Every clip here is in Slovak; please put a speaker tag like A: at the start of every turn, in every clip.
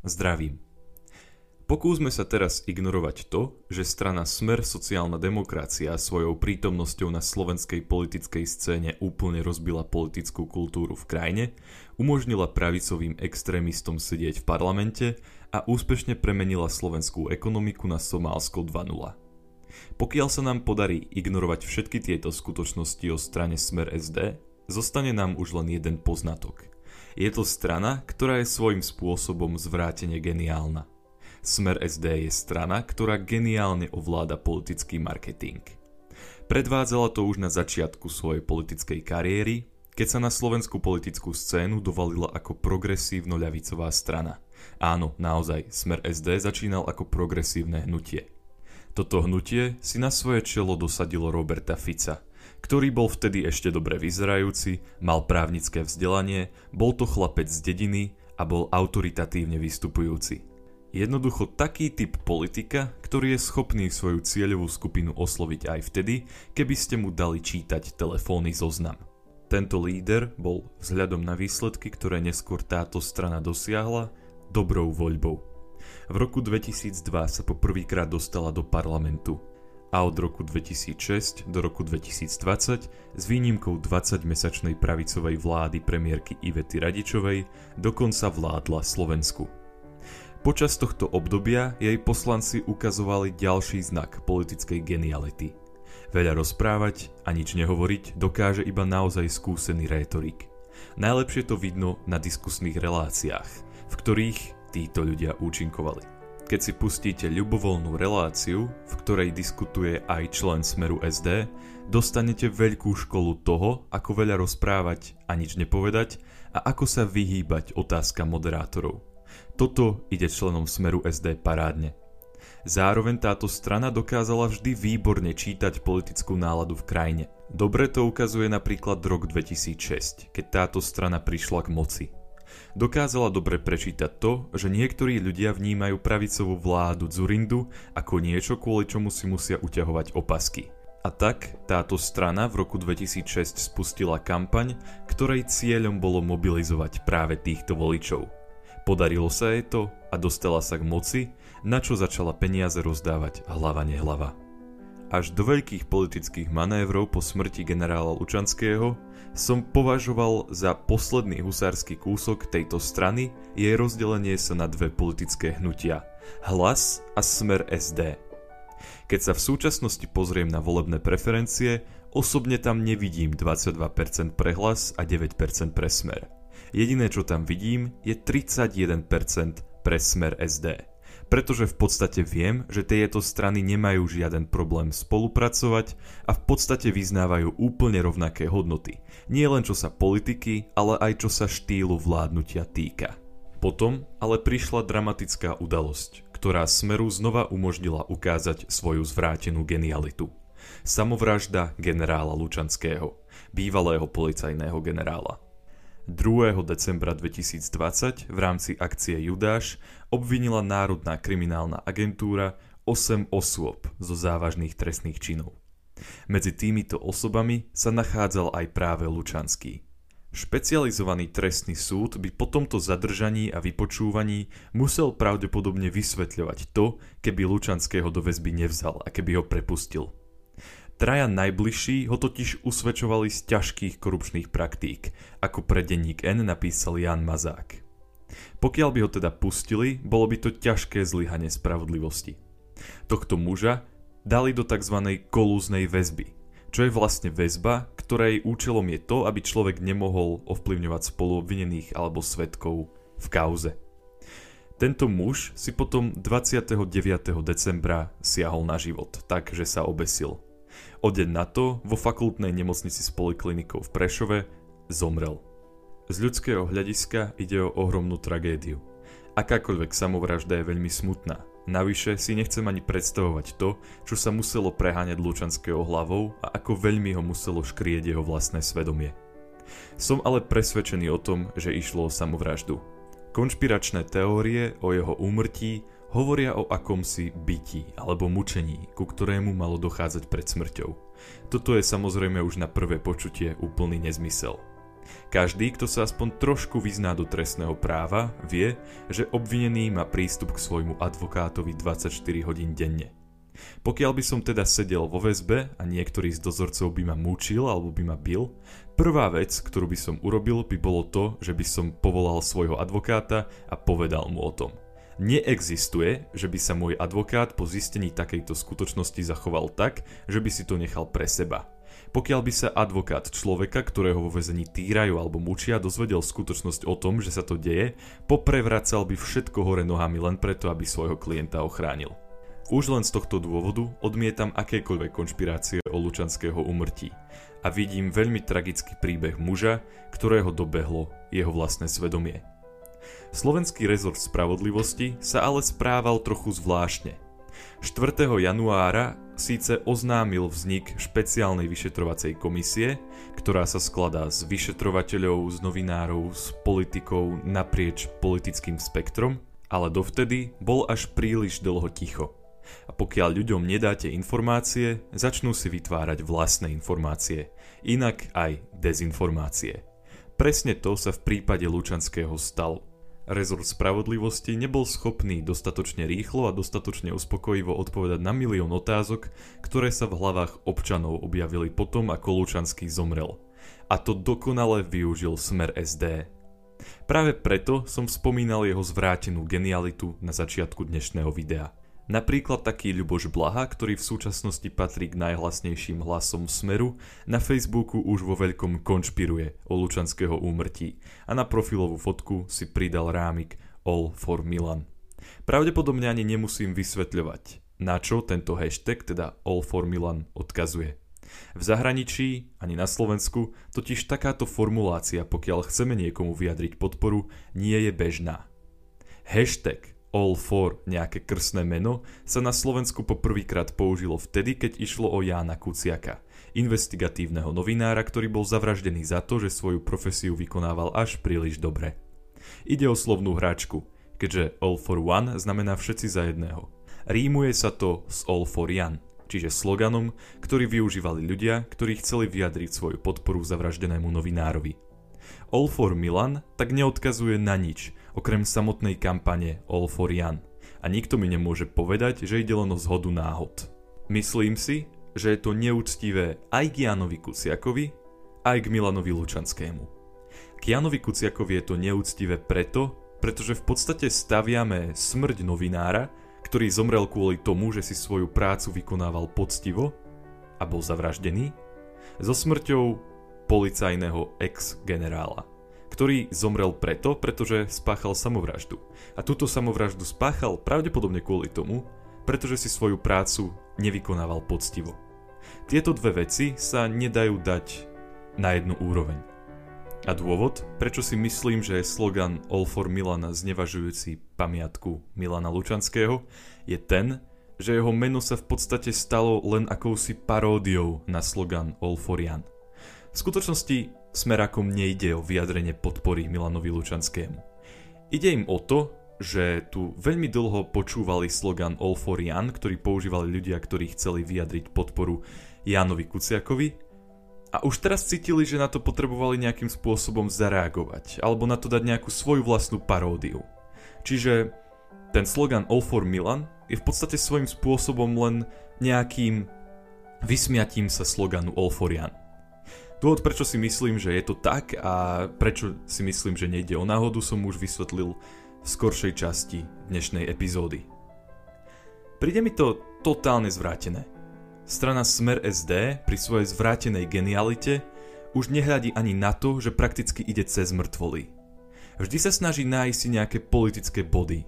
A: Zdravím. Pokúsme sa teraz ignorovať to, že strana Smer sociálna demokracia svojou prítomnosťou na slovenskej politickej scéne úplne rozbila politickú kultúru v krajine, umožnila pravicovým extrémistom sedieť v parlamente a úspešne premenila slovenskú ekonomiku na Somálsko 2.0. Pokiaľ sa nám podarí ignorovať všetky tieto skutočnosti o strane Smer SD, zostane nám už len jeden poznatok. Je to strana, ktorá je svojím spôsobom zvrátene geniálna. Smer SD je strana, ktorá geniálne ovláda politický marketing. Predvádzala to už na začiatku svojej politickej kariéry, keď sa na slovenskú politickú scénu dovalila ako progresívno-ľavicová strana. Áno, naozaj, Smer SD začínal ako progresívne hnutie. Toto hnutie si na svoje čelo dosadilo Roberta Fica – ktorý bol vtedy ešte dobre vyzerajúci, mal právnické vzdelanie, bol to chlapec z dediny a bol autoritatívne vystupujúci. Jednoducho taký typ politika, ktorý je schopný svoju cieľovú skupinu osloviť aj vtedy, keby ste mu dali čítať telefónny zoznam. Tento líder bol vzhľadom na výsledky, ktoré neskôr táto strana dosiahla, dobrou voľbou. V roku 2002 sa poprvýkrát dostala do parlamentu a od roku 2006 do roku 2020 s výnimkou 20-mesačnej pravicovej vlády premiérky Ivety Radičovej dokonca vládla Slovensku. Počas tohto obdobia jej poslanci ukazovali ďalší znak politickej geniality. Veľa rozprávať a nič nehovoriť dokáže iba naozaj skúsený rétorik. Najlepšie to vidno na diskusných reláciách, v ktorých títo ľudia účinkovali. Keď si pustíte ľubovoľnú reláciu, v ktorej diskutuje aj člen Smeru SD, dostanete veľkú školu toho, ako veľa rozprávať a nič nepovedať a ako sa vyhýbať otázka moderátorov. Toto ide členom Smeru SD parádne. Zároveň táto strana dokázala vždy výborne čítať politickú náladu v krajine. Dobre to ukazuje napríklad rok 2006, keď táto strana prišla k moci dokázala dobre prečítať to, že niektorí ľudia vnímajú pravicovú vládu Zurindu ako niečo, kvôli čomu si musia uťahovať opasky. A tak táto strana v roku 2006 spustila kampaň, ktorej cieľom bolo mobilizovať práve týchto voličov. Podarilo sa jej to a dostala sa k moci, na čo začala peniaze rozdávať hlava nehlava. Až do veľkých politických manévrov po smrti generála Lučanského som považoval za posledný husársky kúsok tejto strany jej rozdelenie sa na dve politické hnutia Hlas a Smer SD. Keď sa v súčasnosti pozriem na volebné preferencie, osobne tam nevidím 22% pre hlas a 9% pre Smer. Jediné čo tam vidím je 31% pre Smer SD pretože v podstate viem, že tieto strany nemajú žiaden problém spolupracovať a v podstate vyznávajú úplne rovnaké hodnoty. Nie len čo sa politiky, ale aj čo sa štýlu vládnutia týka. Potom ale prišla dramatická udalosť, ktorá Smeru znova umožnila ukázať svoju zvrátenú genialitu. Samovražda generála Lučanského, bývalého policajného generála. 2. decembra 2020 v rámci akcie Judáš obvinila Národná kriminálna agentúra 8 osôb zo závažných trestných činov. Medzi týmito osobami sa nachádzal aj práve Lučanský. Špecializovaný trestný súd by po tomto zadržaní a vypočúvaní musel pravdepodobne vysvetľovať to, keby Lučanského do väzby nevzal a keby ho prepustil – Traja najbližší ho totiž usvedčovali z ťažkých korupčných praktík, ako pre denník N napísal Jan Mazák. Pokiaľ by ho teda pustili, bolo by to ťažké zlyhanie spravodlivosti. Tohto muža dali do tzv. kolúznej väzby, čo je vlastne väzba, ktorej účelom je to, aby človek nemohol ovplyvňovať spoluobvinených alebo svetkov v kauze. Tento muž si potom 29. decembra siahol na život, tak že sa obesil – O deň na to vo fakultnej nemocnici s poliklinikou v Prešove zomrel. Z ľudského hľadiska ide o ohromnú tragédiu. Akákoľvek samovražda je veľmi smutná. Navyše si nechcem ani predstavovať to, čo sa muselo preháňať Lučanského hlavou a ako veľmi ho muselo škrieť jeho vlastné svedomie. Som ale presvedčený o tom, že išlo o samovraždu. Konšpiračné teórie o jeho úmrtí hovoria o akomsi byti alebo mučení, ku ktorému malo dochádzať pred smrťou. Toto je samozrejme už na prvé počutie úplný nezmysel. Každý, kto sa aspoň trošku vyzná do trestného práva, vie, že obvinený má prístup k svojmu advokátovi 24 hodín denne. Pokiaľ by som teda sedel vo väzbe a niektorý z dozorcov by ma mučil alebo by ma bil, prvá vec, ktorú by som urobil, by bolo to, že by som povolal svojho advokáta a povedal mu o tom. Neexistuje, že by sa môj advokát po zistení takejto skutočnosti zachoval tak, že by si to nechal pre seba. Pokiaľ by sa advokát človeka, ktorého vo väzení týrajú alebo mučia, dozvedel skutočnosť o tom, že sa to deje, poprevracal by všetko hore nohami len preto, aby svojho klienta ochránil. Už len z tohto dôvodu odmietam akékoľvek konšpirácie o Lučanského umrtí a vidím veľmi tragický príbeh muža, ktorého dobehlo jeho vlastné svedomie. Slovenský rezort spravodlivosti sa ale správal trochu zvláštne. 4. januára síce oznámil vznik špeciálnej vyšetrovacej komisie, ktorá sa skladá z vyšetrovateľov, z novinárov, z politikov naprieč politickým spektrom, ale dovtedy bol až príliš dlho ticho. A pokiaľ ľuďom nedáte informácie, začnú si vytvárať vlastné informácie, inak aj dezinformácie. Presne to sa v prípade Lučanského stalo. Rezort spravodlivosti nebol schopný dostatočne rýchlo a dostatočne uspokojivo odpovedať na milión otázok, ktoré sa v hlavách občanov objavili potom, ako Lučanský zomrel. A to dokonale využil smer SD. Práve preto som spomínal jeho zvrátenú genialitu na začiatku dnešného videa. Napríklad taký Ľuboš Blaha, ktorý v súčasnosti patrí k najhlasnejším hlasom Smeru, na Facebooku už vo veľkom konšpiruje o Lučanského úmrtí a na profilovú fotku si pridal rámik All for Milan. Pravdepodobne ani nemusím vysvetľovať, na čo tento hashtag, teda All for Milan, odkazuje. V zahraničí, ani na Slovensku, totiž takáto formulácia, pokiaľ chceme niekomu vyjadriť podporu, nie je bežná. Hashtag All for nejaké krsné meno sa na Slovensku poprvýkrát použilo vtedy, keď išlo o Jána Kuciaka, investigatívneho novinára, ktorý bol zavraždený za to, že svoju profesiu vykonával až príliš dobre. Ide o slovnú hráčku, keďže All for One znamená všetci za jedného. Rímuje sa to s All for Jan, čiže sloganom, ktorý využívali ľudia, ktorí chceli vyjadriť svoju podporu zavraždenému novinárovi. All for Milan tak neodkazuje na nič, okrem samotnej kampane All for Jan. A nikto mi nemôže povedať, že ide len o zhodu náhod. Myslím si, že je to neúctivé aj k Janovi Kuciakovi, aj k Milanovi Lučanskému. K Janovi Kuciakovi je to neúctivé preto, pretože v podstate staviame smrť novinára, ktorý zomrel kvôli tomu, že si svoju prácu vykonával poctivo a bol zavraždený, so smrťou policajného ex-generála ktorý zomrel preto, pretože spáchal samovraždu. A túto samovraždu spáchal pravdepodobne kvôli tomu, pretože si svoju prácu nevykonával poctivo. Tieto dve veci sa nedajú dať na jednu úroveň. A dôvod, prečo si myslím, že je slogan All for Milana znevažujúci pamiatku Milana Lučanského, je ten, že jeho meno sa v podstate stalo len akousi paródiou na slogan All for Jan. V skutočnosti Smerakom nejde o vyjadrenie podpory Milanovi Lučanskému. Ide im o to, že tu veľmi dlho počúvali slogan All for Jan, ktorý používali ľudia, ktorí chceli vyjadriť podporu Janovi Kuciakovi a už teraz cítili, že na to potrebovali nejakým spôsobom zareagovať alebo na to dať nejakú svoju vlastnú paródiu. Čiže ten slogan All for Milan je v podstate svojím spôsobom len nejakým vysmiatím sa sloganu All for Jan. Dôvod, prečo si myslím, že je to tak a prečo si myslím, že nejde o náhodu, som už vysvetlil v skoršej časti dnešnej epizódy. Príde mi to totálne zvrátené. Strana Smer SD pri svojej zvrátenej genialite už nehľadí ani na to, že prakticky ide cez mŕtvoly. Vždy sa snaží nájsť si nejaké politické body.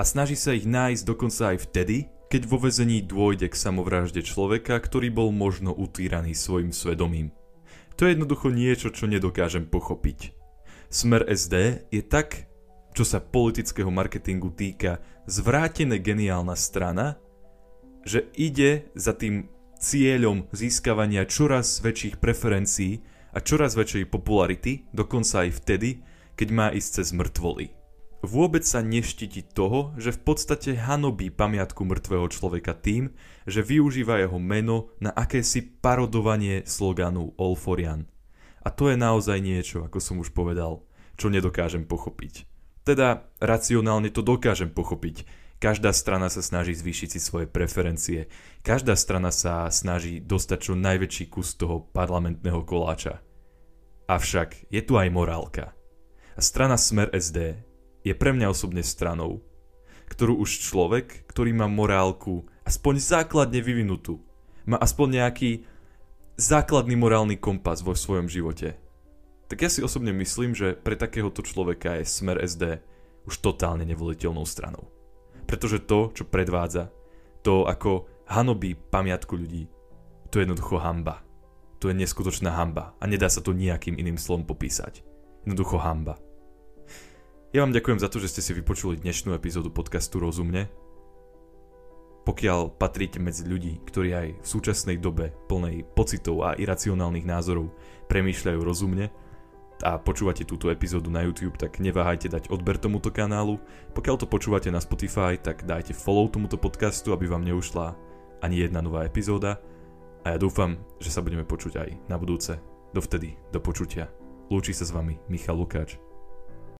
A: A snaží sa ich nájsť dokonca aj vtedy, keď vo vezení dôjde k samovražde človeka, ktorý bol možno utýraný svojim svedomím. To je jednoducho niečo, čo nedokážem pochopiť. Smer SD je tak, čo sa politického marketingu týka, zvrátené geniálna strana, že ide za tým cieľom získavania čoraz väčších preferencií a čoraz väčšej popularity, dokonca aj vtedy, keď má ísť cez mŕtvoly vôbec sa neštiti toho, že v podstate hanobí pamiatku mŕtvého človeka tým, že využíva jeho meno na akési parodovanie sloganu All for Jan. A to je naozaj niečo, ako som už povedal, čo nedokážem pochopiť. Teda racionálne to dokážem pochopiť. Každá strana sa snaží zvýšiť si svoje preferencie. Každá strana sa snaží dostať čo najväčší kus toho parlamentného koláča. Avšak je tu aj morálka. A strana Smer SD je pre mňa osobne stranou, ktorú už človek, ktorý má morálku aspoň základne vyvinutú, má aspoň nejaký základný morálny kompas vo svojom živote, tak ja si osobne myslím, že pre takéhoto človeka je Smer SD už totálne nevoliteľnou stranou. Pretože to, čo predvádza, to ako hanobí pamiatku ľudí, to je jednoducho hamba. To je neskutočná hamba a nedá sa to nejakým iným slovom popísať. Jednoducho hamba. Ja vám ďakujem za to, že ste si vypočuli dnešnú epizódu podcastu Rozumne. Pokiaľ patríte medzi ľudí, ktorí aj v súčasnej dobe plnej pocitov a iracionálnych názorov premýšľajú rozumne, a počúvate túto epizódu na YouTube, tak neváhajte dať odber tomuto kanálu. Pokiaľ to počúvate na Spotify, tak dajte follow tomuto podcastu, aby vám neušla ani jedna nová epizóda. A ja dúfam, že sa budeme počuť aj na budúce. Dovtedy, do počutia. Lúči sa s vami Michal Lukáč.